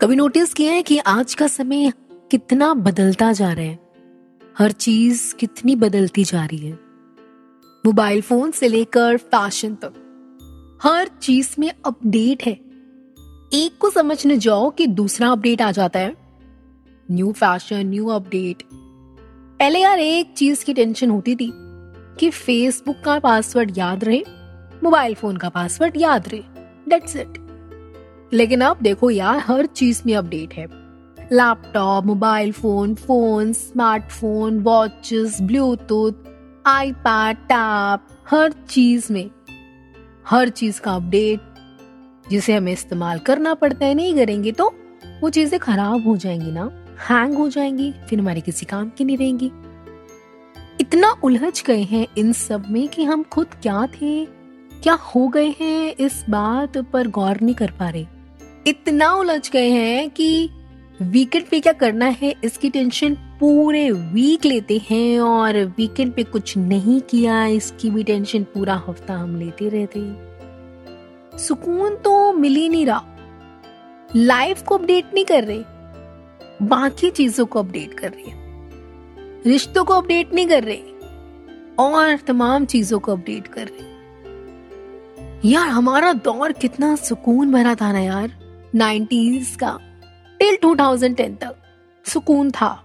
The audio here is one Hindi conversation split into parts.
कभी नोटिस किया है कि आज का समय कितना बदलता जा रहा है? हर चीज़ कितनी बदलती जा रही है? मोबाइल फ़ोन से लेकर फ़ैशन तक, हर चीज़ में अपडेट है। एक को समझने जाओ कि दूसरा अपडेट आ जाता है। न्यू फ़ैशन न्यू अपडेट पहले यार एक चीज़ की टेंशन होती थी कि फेसबुक का पासवर्ड याद रहे मोबाइल फ़ोन का पासवर्ड याद रहे। डेट्स इट लेकिन अब देखो यार, हर चीज़ में अपडेट है। Laptop mobile phone phone smartphone watches Bluetooth iPad tab हर चीज़ में, हर चीज़ का अपडेट जिसे हमें इस्तेमाल करना पड़ता है, नहीं करेंगे तो वो चीज़ें खराब हो जाएँगी ना हैंग हो जाएँगी, फिर हमारे किसी काम की नहीं रहेंगी। इतना उलझ गए हैं इन सब में कि हम खुद क्या थे, क्या हो गए हैं इस बात पर गौर नहीं कर पा रहे। इतना उलझ गए हैं कि वीकेंड पे क्या करना है, इसकी टेंशन पूरे वीक लेते हैं और वीकेंड पे कुछ नहीं किया, इसकी भी टेंशन पूरा हफ़्ता हम लेते रहते हैं। सुकून तो मिल ही नहीं रहा। लाइफ को अपडेट नहीं कर रहे, बाकी चीज़ों को अपडेट कर रहे हैं। रिश्तों को अपडेट नहीं कर रहे, और तमाम चीज़ों को अपडेट कर रहे यार, हमारा दौर कितना सुकून भरा था ना यार। नाइन्टीज का टिल 2010 तक। सुकून था।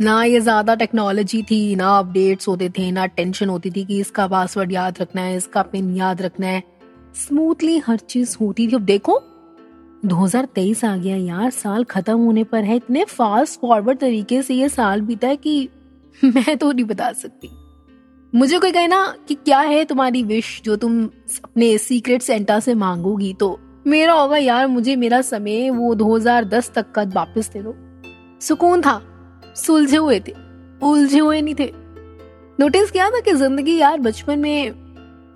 ना ये ज़्यादा टेक्नोलॉजी थी, ना अपडेट्स होते थे, ना टेंशन होती थी कि इसका पासवर्ड याद रखना है, इसका पिन याद रखना है। स्मूथली हर चीज़ होती थी। अब देखो 2023 आ गया यार, साल खत्म होने पर है। इतने फास्ट फॉरवर्ड तरीके से ये साल बीता है कि मैं तो नहीं बता सकती। मुझे कोई कहे ना कि क्या है तुम्हारी विश जो तुम अपने सीक्रेट सेंटा से मांगोगी तो मेरा होगा यार, मुझे मेरा समय वो 2010 तक का वापस दे दो। सुकून था, सुलझे हुए थे, उलझे हुए नहीं थे। नोटिस किया था कि ज़िंदगी यार बचपन में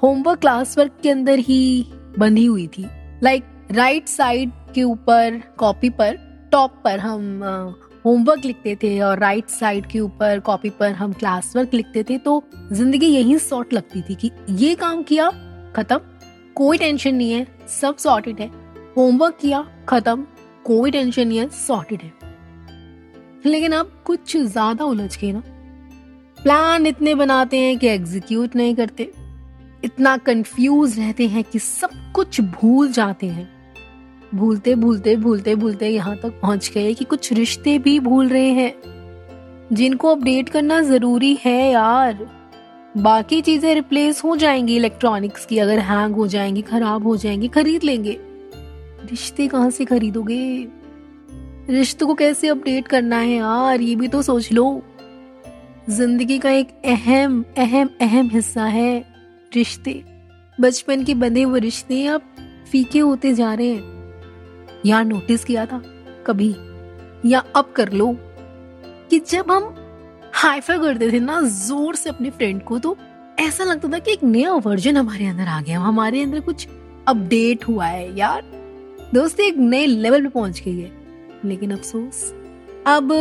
होमवर्क क्लास वर्क के अंदर ही बंधी हुई थी। लाइक राइट साइड के ऊपर कॉपी पर टॉप पर हम होमवर्क लिखते थे और राइट साइड के ऊपर कॉपी पर हम क्लास वर्क लिखते थे। तो ज़िंदगी यही सॉर्ट लगती थी कि ये काम किया, खत्म। कोई टेंशन नहीं है, सब सॉर्टेड है। होमवर्क किया, खत्म, कोई टेंशन नहीं है सॉर्टेड है। लेकिन अब कुछ ज़्यादा उलझ गए ना। प्लान इतने बनाते हैं कि एग्जीक्यूट नहीं करते। इतना कंफ्यूज रहते हैं कि सब कुछ भूल जाते हैं। भूलते भूलते भूलते भूलते यहाँ तक पहुँच गए कि कुछ रिश्ते भी भूल रहे हैं। जिनको अपडेट करना ज़रूरी है यार। बाकी चीज़ें रिप्लेस हो जाएँगी इलेक्ट्रॉनिक्स की, अगर हैंग हो जाएँगी, खराब हो जाएँगी, खरीद लेंगे। रिश्ते कहाँ से खरीदोगे? रिश्तों को कैसे अपडेट करना है यार? ये भी तो सोच लो। ज़िंदगी का एक अहम अहम अहम हिस्सा है रिश्ते। बचपन के बंधे हुए रिश्ते अब फीके होते जा रहे हैं। यार नोटिस किया था कभी? या अब कर लो कि जब हम हाईफाई करते थे ना, ज़ोर से अपने फ्रेंड को तो ऐसा लगता था कि एक नया वर्जन हमारे अंदर आ गया हमारे अंदर कुछ अपडेट हुआ है, यार। दोस्ती एक नए लेवल पे पहुँच गई है। लेकिन अफसोस, अब,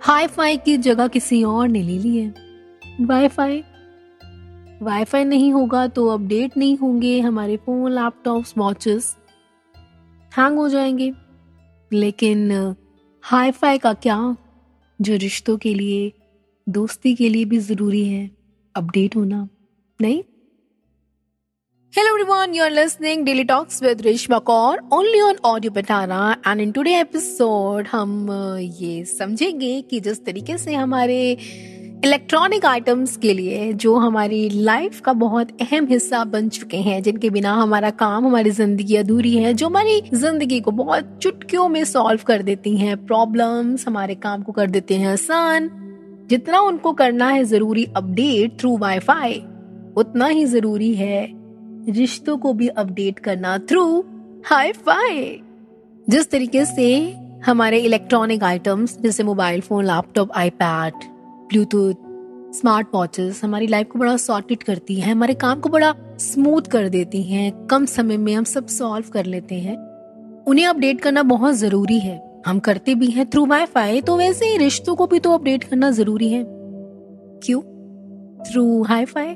हाई फाई की जगह किसी और ने ले ली है। वाईफाई वाईफाई नहीं होगा तो अपडेट नहीं होंगे हमारे फ़ोन लैपटॉप वॉचेस हैंग हो जाएँगे। लेकिन, हाई फाई का क्या जो रिश्तों के लिए, दोस्ती के लिए भी ज़रूरी है। अपडेट होना, नहीं? Hello everyone you are listening daily talks with Reshma Kaur only on audio Pitara and in today episode हम, ये समझेंगे कि जिस तरीके से हमारे इलेक्ट्रॉनिक आइटम्स के लिए जो हमारी लाइफ का बहुत अहम हिस्सा बन चुके हैं, जिनके बिना हमारा काम, हमारी ज़िंदगी अधूरी है, जो हमारी ज़िंदगी को बहुत चुटकियों में सॉल्व कर देती हैं प्रॉब्लम्स हमारे काम को कर देते हैं, आसान। जितना उनको करना है ज़रूरी अपडेट थ्रू वाईफाई उतना ही ज़रूरी है रिश्तों को भी अपडेट करना थ्रू हाई फाई जिस तरीके से हमारे इलेक्ट्रॉनिक आइटम्स जैसे mobile phone laptop iPad Bluetooth smart watches हमारी लाइफ को बड़ा सॉर्टेड करती है, हमारे काम को बड़ा स्मूथ कर देती हैं, कम समय में हम सब सॉल्व कर लेते हैं। उन्हें अपडेट करना बहुत ज़रूरी है। हम करते भी हैं थ्रू वाई फाई तो वैसे ही रिश्तों को भी तो अपडेट करना ज़रूरी है। क्यों? थ्रू हाई फाई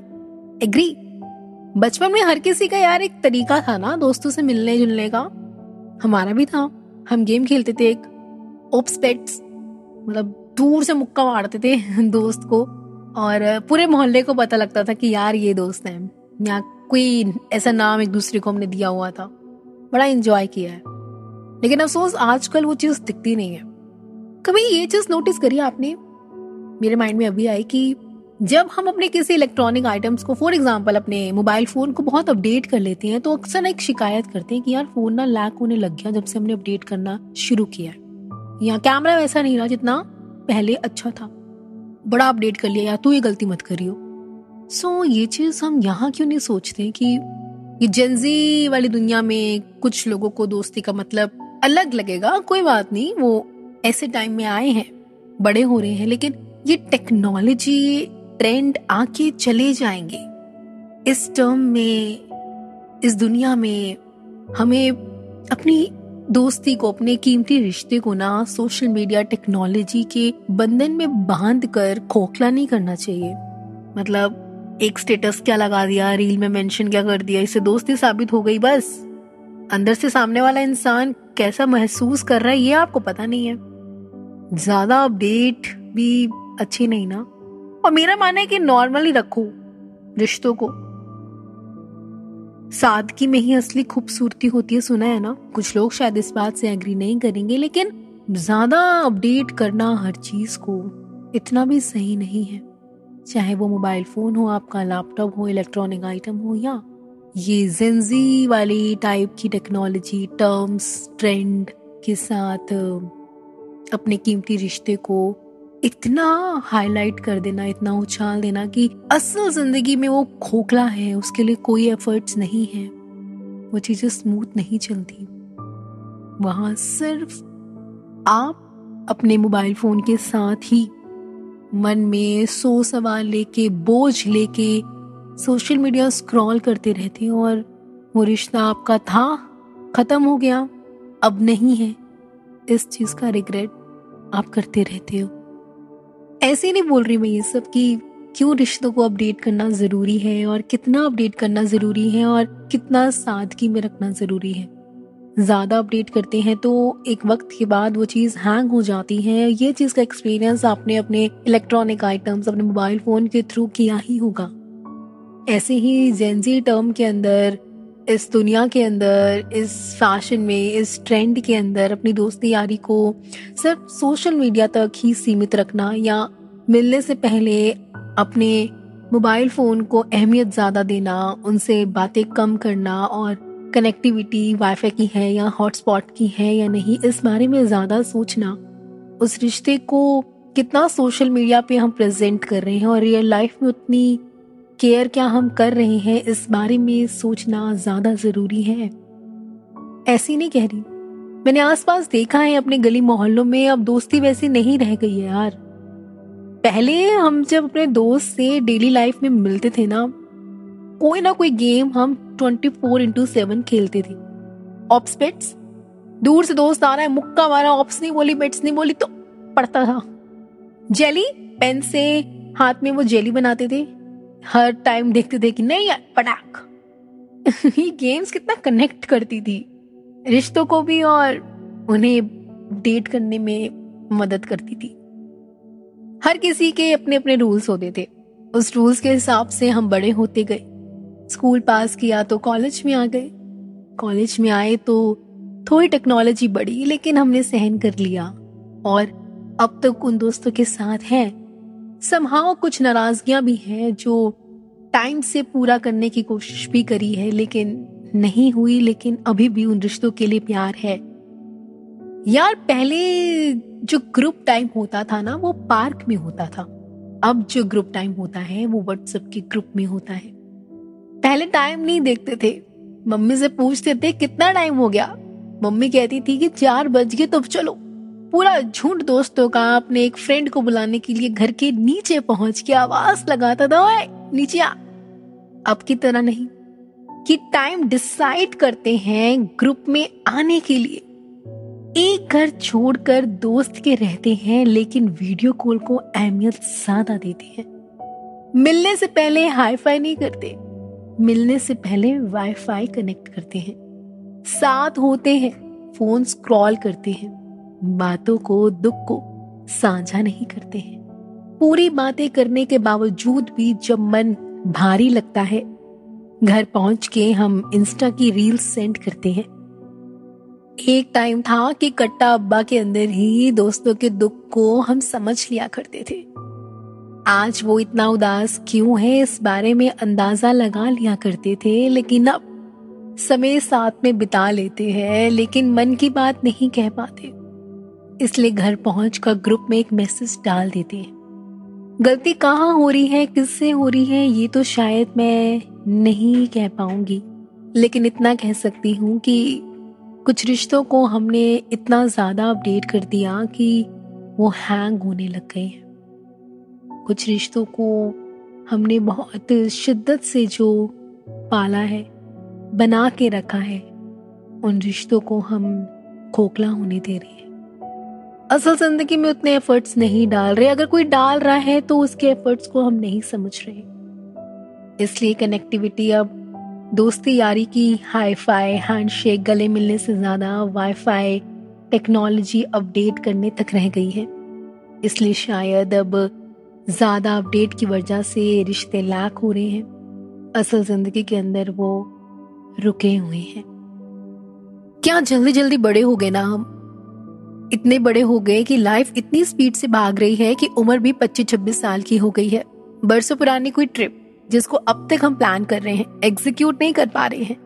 एग्री बचपन में हर किसी का यार एक तरीका था ना, दोस्तों से मिलने जुलने का। हमारा भी था। हम गेम खेलते थे एक। ओप्सपेट्स मतलब दूर से मुक्का मारते थे दोस्त को। और पूरे मोहल्ले को पता लगता था कि यार ये दोस्त है। या कोई ऐसा नाम एक दूसरे को हमने दिया हुआ था। बड़ा इंजॉय किया है। लेकिन अफसोस, आजकल वो चीज़ दिखती नहीं है। कभी ये चीज़ नोटिस करी आपने? मेरे माइंड में अभी आई कि जब हम अपने किसी इलेक्ट्रॉनिक आइटम्स को फॉर एग्ज़ाम्पल अपने मोबाइल फ़ोन को बहुत अपडेट कर लेते हैं तो अक्सर एक शिकायत करते हैं कि यार फ़ोन ना लैक होने लग गया जब से हमने अपडेट करना शुरू किया या कैमरा वैसा नहीं रहा जितना पहले अच्छा था। बड़ा अपडेट कर लिया या तू ये गलती मत करियो। सो so, ये चीज़ हम यहाँ क्यों नहीं सोचते कि ये जेंजी वाली दुनिया में कुछ लोगों को दोस्ती का मतलब अलग लगेगा? कोई बात नहीं वो ऐसे टाइम में आए हैं बड़े हो रहे हैं लेकिन ये टेक्नोलॉजी ट्रेंड आके चले जाएँगे। इस टर्म में इस दुनिया में हमें अपनी दोस्ती को अपने कीमती रिश्ते को ना सोशल मीडिया टेक्नोलॉजी के बंधन में बाँध कर खोखला नहीं करना चाहिए। मतलब एक स्टेटस क्या लगा दिया रील में मेंशन क्या कर दिया, इससे दोस्ती साबित हो गई बस। अंदर से सामने वाला इंसान कैसा महसूस कर रहा है, ये आपको पता नहीं है। ज़्यादा अपडेट भी अच्छी नहीं ना। और मेरा मानना है कि नॉर्मली रखो रिश्तों को। सादगी में ही असली खूबसूरती होती है, सुना है ना? कुछ लोग शायद इस बात से एग्री नहीं करेंगे, लेकिन ज़्यादा अपडेट करना हर चीज़ को इतना भी सही नहीं है। चाहे वो मोबाइल फ़ोन हो, आपका लैपटॉप हो इलेक्ट्रॉनिक आइटम हो, या ये जेंजी वाली टाइप की टेक्नोलॉजी टर्म्स ट्रेंड के साथ, अपने कीमती रिश्ते को इतना हाईलाइट कर देना, इतना उछाल देना कि असल ज़िंदगी में वो खोखला है, उसके लिए कोई एफर्ट्स नहीं है। वो चीज़ें स्मूथ नहीं चलती। वहाँ सिर्फ़ आप अपने मोबाइल फ़ोन के साथ ही मन में सो सवाल लेके, बोझ लेके सोशल मीडिया स्क्रॉल करते रहते हो और वो रिश्ता आपका था, खत्म हो गया, अब नहीं है। इस चीज़ का रिग्रेट आप करते रहते हो। ऐसे नहीं बोल रही मैं ये सब कि क्यों रिश्तों को अपडेट करना ज़रूरी है और कितना अपडेट करना ज़रूरी है और कितना सादगी में रखना ज़रूरी है। ज़्यादा अपडेट करते हैं तो एक वक्त के बाद वो चीज़ हैंग हो जाती है। ये चीज़ का एक्सपीरियंस आपने अपने इलेक्ट्रॉनिक आइटम्स अपने मोबाइल फ़ोन के थ्रू किया ही होगा। ऐसे ही जेंजी टर्म के अंदर इस दुनिया के अंदर, इस फ़ैशन में, इस ट्रेंड के अंदर अपनी दोस्ती यारी को सिर्फ़ सोशल मीडिया तक ही सीमित रखना या मिलने से पहले अपने मोबाइल फ़ोन को अहमियत ज़्यादा देना, उनसे बातें कम करना और कनेक्टिविटी वाईफाई की है या हॉटस्पॉट की है या नहीं, इस बारे में ज़्यादा सोचना। उस रिश्ते को कितना सोशल मीडिया पे हम प्रेजेंट कर रहे हैं और रियल लाइफ में उतनी केयर क्या हम कर रहे हैं, इस बारे में सोचना ज़्यादा ज़रूरी है। ऐसी नहीं कह रही। मैंने आसपास देखा है, अपने गली मोहल्लों में, अब दोस्ती वैसी नहीं रह गई है यार। पहले हम जब अपने दोस्त से डेली लाइफ में मिलते थे ना, कोई ना कोई गेम हम ट्वेंटी फोर इंटू सेवन खेलते थे। ऑप्स बेट्स दूर से दोस्त आ रहा है, मुक्का मारा ऑप्स नहीं बोली बेट्स नहीं बोली तो पढ़ता था। जेली पेन से हाथ में वो जेली बनाते थे। हर टाइम देखते थे कि नहीं पटाख. ये गेम्स कितना कनेक्ट करती थी। रिश्तों को भी और उन्हें डेट करने में मदद करती थी। हर किसी के अपने अपने रूल्स होते थे। उस रूल्स के हिसाब से हम बड़े होते गए। स्कूल पास किया तो कॉलेज में आ गए। कॉलेज में आए तो थोड़ी टेक्नोलॉजी बढ़ी, लेकिन हमने सहन कर लिया। और अब तक उन दोस्तों के साथ हैं। समहाव कुछ नाराजगियाँ भी हैं जो टाइम से पूरा करने की कोशिश भी करी है, लेकिन नहीं हुई, लेकिन अभी भी उन रिश्तों के लिए प्यार है। यार, पहले जो ग्रुप टाइम होता था ना, वो पार्क में होता था। अब जो ग्रुप टाइम होता है, वो व्हाट्सएप के ग्रुप में होता है। पहले टाइम नहीं देखते थे। मम्मी से पूछते थे, कितना टाइम हो गया? मम्मी कहती थी कि चार बज गए तो चलो। पूरा झुंड दोस्तों का अपने एक फ्रेंड को बुलाने के लिए घर के नीचे पहुँच के आवाज़ लगाता था, ओए, नीचे आ। अब की तरह नहीं, कि टाइम डिसाइड करते हैं ग्रुप में आने के लिए। एक घर छोड़कर दोस्त के रहते हैं, लेकिन वीडियो कॉल को अहमियत ज़्यादा देते हैं। मिलने से पहले हाई फाई नहीं करते, मिलने से पहले वाईफाई कनेक्ट करते हैं। साथ होते हैं फ़ोन स्क्रॉल करते हैं। बातों को, दुख को साझा नहीं करते हैं। पूरी बातें करने के बावजूद भी जब मन भारी लगता है, घर पहुँच के हम इंस्टा की रील्स सेंड करते हैं। एक टाइम था कि कट्टा अब्बा के अंदर ही दोस्तों के दुख को हम समझ लिया करते थे। आज वो इतना उदास क्यों है, इस बारे में अंदाज़ा लगा लिया करते थे, लेकिन अब समय साथ में बिता लेते हैं, लेकिन मन की बात नहीं कह पाते। इसलिए घर पहुँच कर ग्रुप में एक मैसेज डाल देते हैं। गलती कहाँ हो रही है? किससे हो रही है? ये तो शायद मैं नहीं कह पाऊँगी। लेकिन इतना कह सकती हूँ कि कुछ रिश्तों को हमने इतना ज़्यादा अपडेट कर दिया कि वो हैंग होने लग गए हैं। कुछ रिश्तों को हमने बहुत शिद्दत से जो पाला है, बना के रखा है, उन रिश्तों को हम खोखला होने दे रहे हैं। असल ज़िंदगी में उतने एफर्ट्स नहीं डाल रहे। अगर कोई डाल रहा है तो उसके एफर्ट्स को हम नहीं समझ रहे। इसलिए कनेक्टिविटी अब दोस्ती यारी की हाई फाई हैंडशेक गले मिलने से ज़्यादा वाईफाई टेक्नोलॉजी अपडेट करने तक रह गई है। इसलिए शायद अब ज़्यादा अपडेट की वजह से रिश्ते लैक हो रहे हैं। असल ज़िंदगी के अंदर वो रुके हुए हैं। क्या जल्दी जल्दी बड़े हो गए ना हम? इतने बड़े हो गए कि लाइफ इतनी स्पीड से भाग रही है कि उम्र भी पच्चीस छब्बीस साल की हो गई है। बरसों पुरानी कोई ट्रिप जिसको अब तक हम प्लान कर रहे हैं एग्जीक्यूट नहीं कर पा रहे हैं।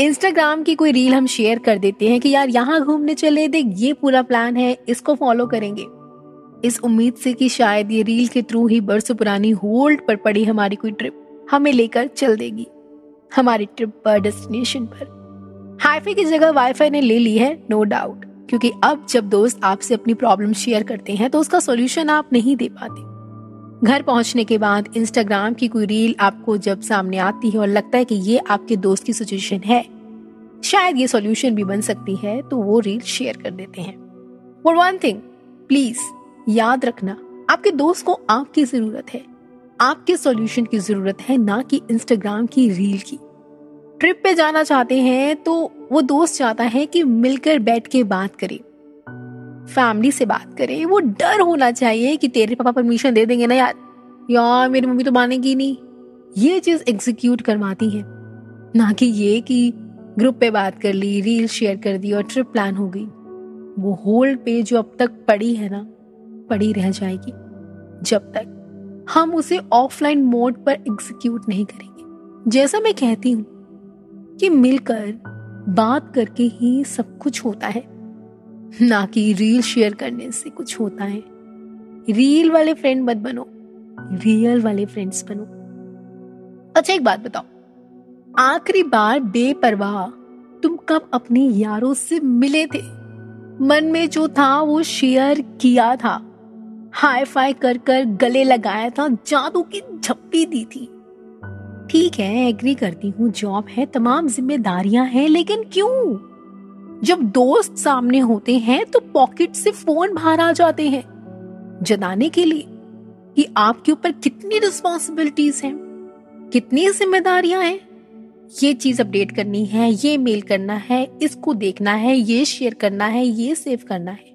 इंस्टाग्राम की कोई रील हम शेयर कर देते हैं कि यार यहाँ घूमने चले, देख ये पूरा प्लान है, इसको फॉलो करेंगे। इस उम्मीद से कि शायद ये रील के थ्रू ही बरसों पुरानी होल्ड पर पड़ी हमारी कोई ट्रिप हमें लेकर चल देगी, हमारी ट्रिप पर डेस्टिनेशन पर। हाईफाई की जगह वाईफाई ने ले ली है नो डाउट क्योंकि अब जब दोस्त आपसे अपनी प्रॉब्लम शेयर करते हैं तो उसका सोल्यूशन आप नहीं दे पाते। घर पहुँचने के बाद इंस्टाग्राम की कोई रील आपको जब सामने आती है और लगता है कि ये आपके दोस्त की सिचुएशन है, शायद ये सॉल्यूशन भी बन सकती है तो वो रील शेयर कर देते हैं। और वन थिंग प्लीज़ याद रखना, आपके दोस्त को आपकी ज़रूरत है। आपके सॉल्यूशन की ज़रूरत है, ना कि इंस्टाग्राम की रील की। ट्रिप पे जाना चाहते हैं तो वो दोस्त चाहता है कि मिलकर बैठ के बात करें। फैमिली से बात करें। वो डर होना चाहिए कि तेरे पापा परमिशन दे देंगे ना यार। यार, मेरी मम्मी तो मानेगी नहीं। ये चीज़ एग्जीक्यूट करवाती है। ना कि ये कि ग्रुप पे बात कर ली रील शेयर कर दी और ट्रिप प्लान हो गई। वो होल्ड पे जो अब तक पड़ी है ना, पड़ी रह जाएगी। जब तक हम उसे ऑफलाइन मोड पर एग्जीक्यूट नहीं करेंगे। जैसा मैं कहती हूँ कि मिलकर बात करके ही सब कुछ होता है। ना कि रील शेयर करने से कुछ होता है। रील वाले फ्रेंड मत बनो, रियल वाले फ्रेंड्स बनो। अच्छा एक बात बताओ। आखिरी बार बेपरवाह तुम कब अपने यारों से मिले थे? मन में जो था वो शेयर किया था। हाई फाई कर कर गले लगाया था, जादू की झप्पी दी थी। ठीक है एग्री करती हूँ जॉब है, तमाम जिम्मेदारियाँ हैं, लेकिन क्यों? जब दोस्त सामने होते हैं तो पॉकेट से फ़ोन बाहर आ जाते हैं, जताने के लिए कि आपके ऊपर कितनी रिस्पॉन्सिबिलिटीज हैं, कितनी जिम्मेदारियाँ हैं। ये चीज़ अपडेट करनी है, ये मेल करना है, इसको देखना है, ये शेयर करना है, ये सेव करना है।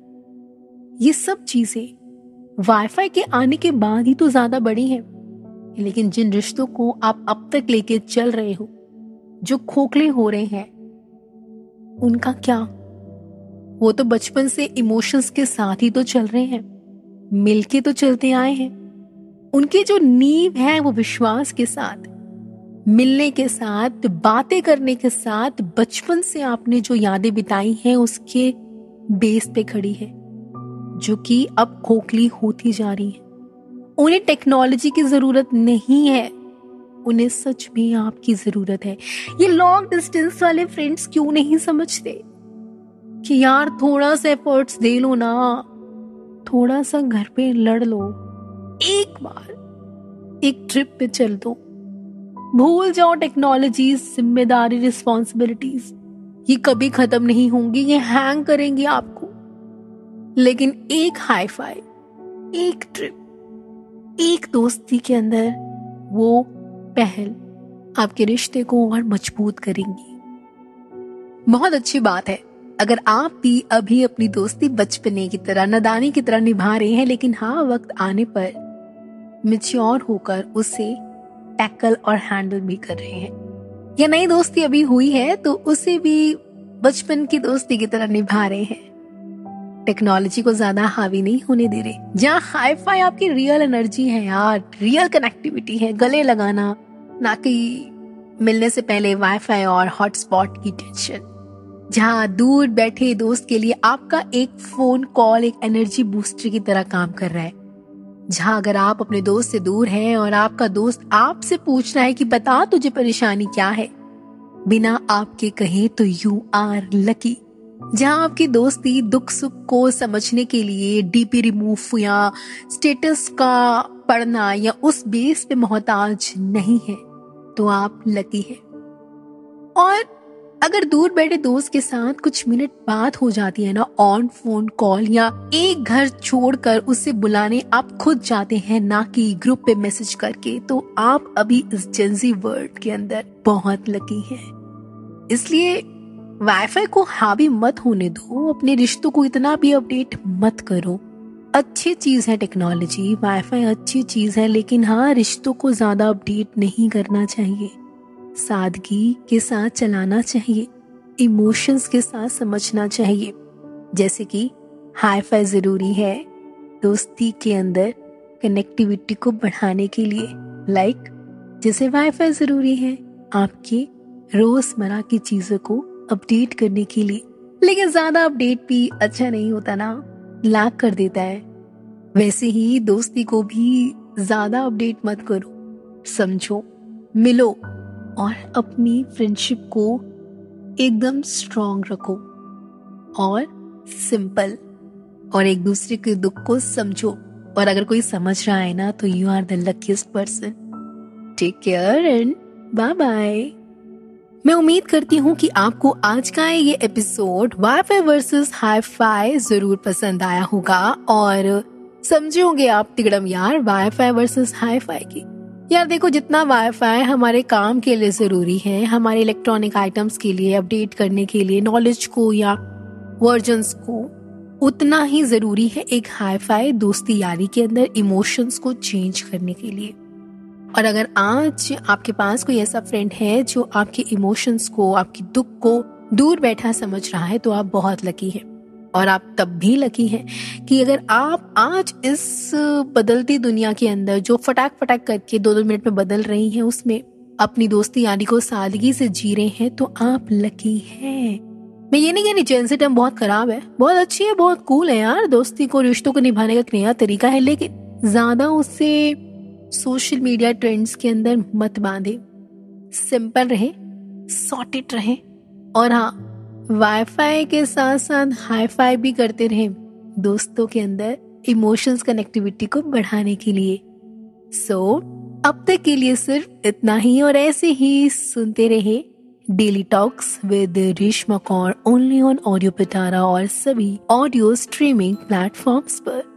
ये सब चीज़ें वाईफाई के आने के बाद ही तो ज़्यादा बड़ी है। लेकिन जिन रिश्तों को आप अब तक लेके चल रहे हो, जो खोखले हो रहे हैं, उनका क्या? वो तो बचपन से इमोशंस के साथ ही तो चल रहे हैं, मिलके तो चलते आए हैं। उनकी जो नींव है वो विश्वास के साथ, मिलने के साथ, बातें करने के साथ, बचपन से आपने जो यादें बिताई हैं, उसके बेस पे खड़ी है, जो कि अब खोखली होती जा रही है। उन्हें टेक्नोलॉजी की ज़रूरत नहीं है, उन्हें सच में आपकी ज़रूरत है। ये लॉन्ग डिस्टेंस वाले फ्रेंड्स क्यों नहीं समझते? कि यार थोड़ा सा एफर्ट्स दे लो ना, थोड़ा सा घर पे लड़ लो, एक बार, एक ट्रिप पे चल दो। भूल जाओ टेक्नोलॉजी ज़िम्मेदारी रिस्पॉन्सिबिलिटीज ये कभी खत्म नहीं होंगी, ये हैंग करेंगी आपको। लेकिन एक हाई फाई एक ट्रिप एक दोस्ती के अंदर वो पहल आपके रिश्ते को और मज़बूत करेंगी। बहुत अच्छी बात है। अगर आप भी अभी अपनी दोस्ती बचपने की तरह, नदानी की तरह निभा रहे हैं, लेकिन हाँ वक्त आने पर मिच्योर होकर उसे टैकल और हैंडल भी कर रहे हैं। या नई दोस्ती अभी हुई है तो उसे भी बचपन की दोस्ती की तरह निभा रहे हैं। टेक्नोलॉजी को ज़्यादा हावी नहीं होने दे रहे। जहाँ हाई फाई आपकी रियल एनर्जी है यार रियल कनेक्टिविटी है, गले लगाना, ना कि मिलने से पहले वाईफाई और हॉटस्पॉट की टेंशन जहाँ दूर बैठे दोस्त के लिए आपका एक फ़ोन कॉल एक एनर्जी बूस्टर की तरह काम कर रहा है। जहाँ अगर आप अपने दोस्त से दूर हैं और आपका दोस्त आपसे पूछ रहा है कि बता तुझे परेशानी क्या है, बिना आपके कहे तो यू आर लकी जहाँ आपकी दोस्ती दुख सुख को समझने के लिए डीपी रिमूव या स्टेटस का पढ़ना या उस बेस पे मोहताज नहीं है तो आप लकी हैं। और अगर दूर बैठे दोस्त के साथ कुछ मिनट बात हो जाती है ना ऑन फ़ोन कॉल या एक घर छोड़कर उसे बुलाने आप खुद जाते हैं, ना कि ग्रुप पे मैसेज करके तो आप अभी इस जेंजी वर्ल्ड के अंदर बहुत लकी हैं। इसलिए वाईफाई को हावी मत होने दो। अपने रिश्तों को इतना भी अपडेट मत करो। अच्छी चीज़ है टेक्नोलॉजी वाईफाई अच्छी चीज़ है, लेकिन हाँ रिश्तों को ज़्यादा अपडेट नहीं करना चाहिए। सादगी के साथ चलाना चाहिए। इमोशंस के साथ समझना चाहिए। जैसे कि हाई फाई ज़रूरी है दोस्ती के अंदर कनेक्टिविटी को बढ़ाने के लिए। लाइक जैसे वाईफाई ज़रूरी है, आपके रोज़मर्रा की चीज़ों को अपडेट करने के लिए। लेकिन ज़्यादा अपडेट भी अच्छा नहीं होता ना। लाग कर देता है। वैसे ही दोस्ती को भी ज़्यादा अपडेट मत करो। समझो, मिलो और अपनी फ्रेंडशिप को एकदम स्ट्रॉन्ग रखो। और सिंपल और एक दूसरे के दुख को समझो। और अगर कोई समझ रहा है ना तो you are the luckiest person take care and bye bye मैं उम्मीद करती हूँ कि आपको आज का ये episode wifi versus hi fi ज़रूर पसंद आया होगा। और समझे होंगे आप तिगड़म यार वाईफाई वर्सेस हाई फाई की। यार देखो, जितना वाईफाई हमारे काम के लिए ज़रूरी है, हमारे इलेक्ट्रॉनिक आइटम्स के लिए अपडेट करने के लिए नॉलेज को या वर्जन को, उतना ही ज़रूरी है एक हाई फाई दोस्ती यारी के अंदर इमोशंस को चेंज करने के लिए। और अगर आज आपके पास कोई ऐसा फ्रेंड है जो आपके इमोशंस को, आपकी दुख को दूर बैठा समझ रहा है तो आप बहुत लकी हैं। और आप तब भी लकी हैं कि अगर आप आज इस बदलती दुनिया के अंदर जो फटाक फटाक करके दो दो मिनट में बदल रही हैं, उसमें अपनी दोस्ती यानी को सादगी से जी रहे हैं तो आप लकी हैं। मैं ये नहीं कह रही जेंसी बहुत खराब है। बहुत अच्छी है, बहुत कूल है यार। दोस्ती को, रिश्तों को निभाने का एक नया तरीका है, लेकिन ज़्यादा उससे सोशल मीडिया ट्रेंड्स के अंदर मत बांधे। सिंपल रहे सॉर्टेड रहे। और हाँ वाईफाई के साथ साथ हाईफाई भी करते रहे दोस्तों के अंदर इमोशंस कनेक्टिविटी को बढ़ाने के लिए। सो so, अब तक के लिए सिर्फ़ इतना ही और ऐसे ही सुनते रहे daily talks with Reshma Kaur only on audio Pitara और सभी ऑडियो स्ट्रीमिंग प्लेटफॉर्म्स पर।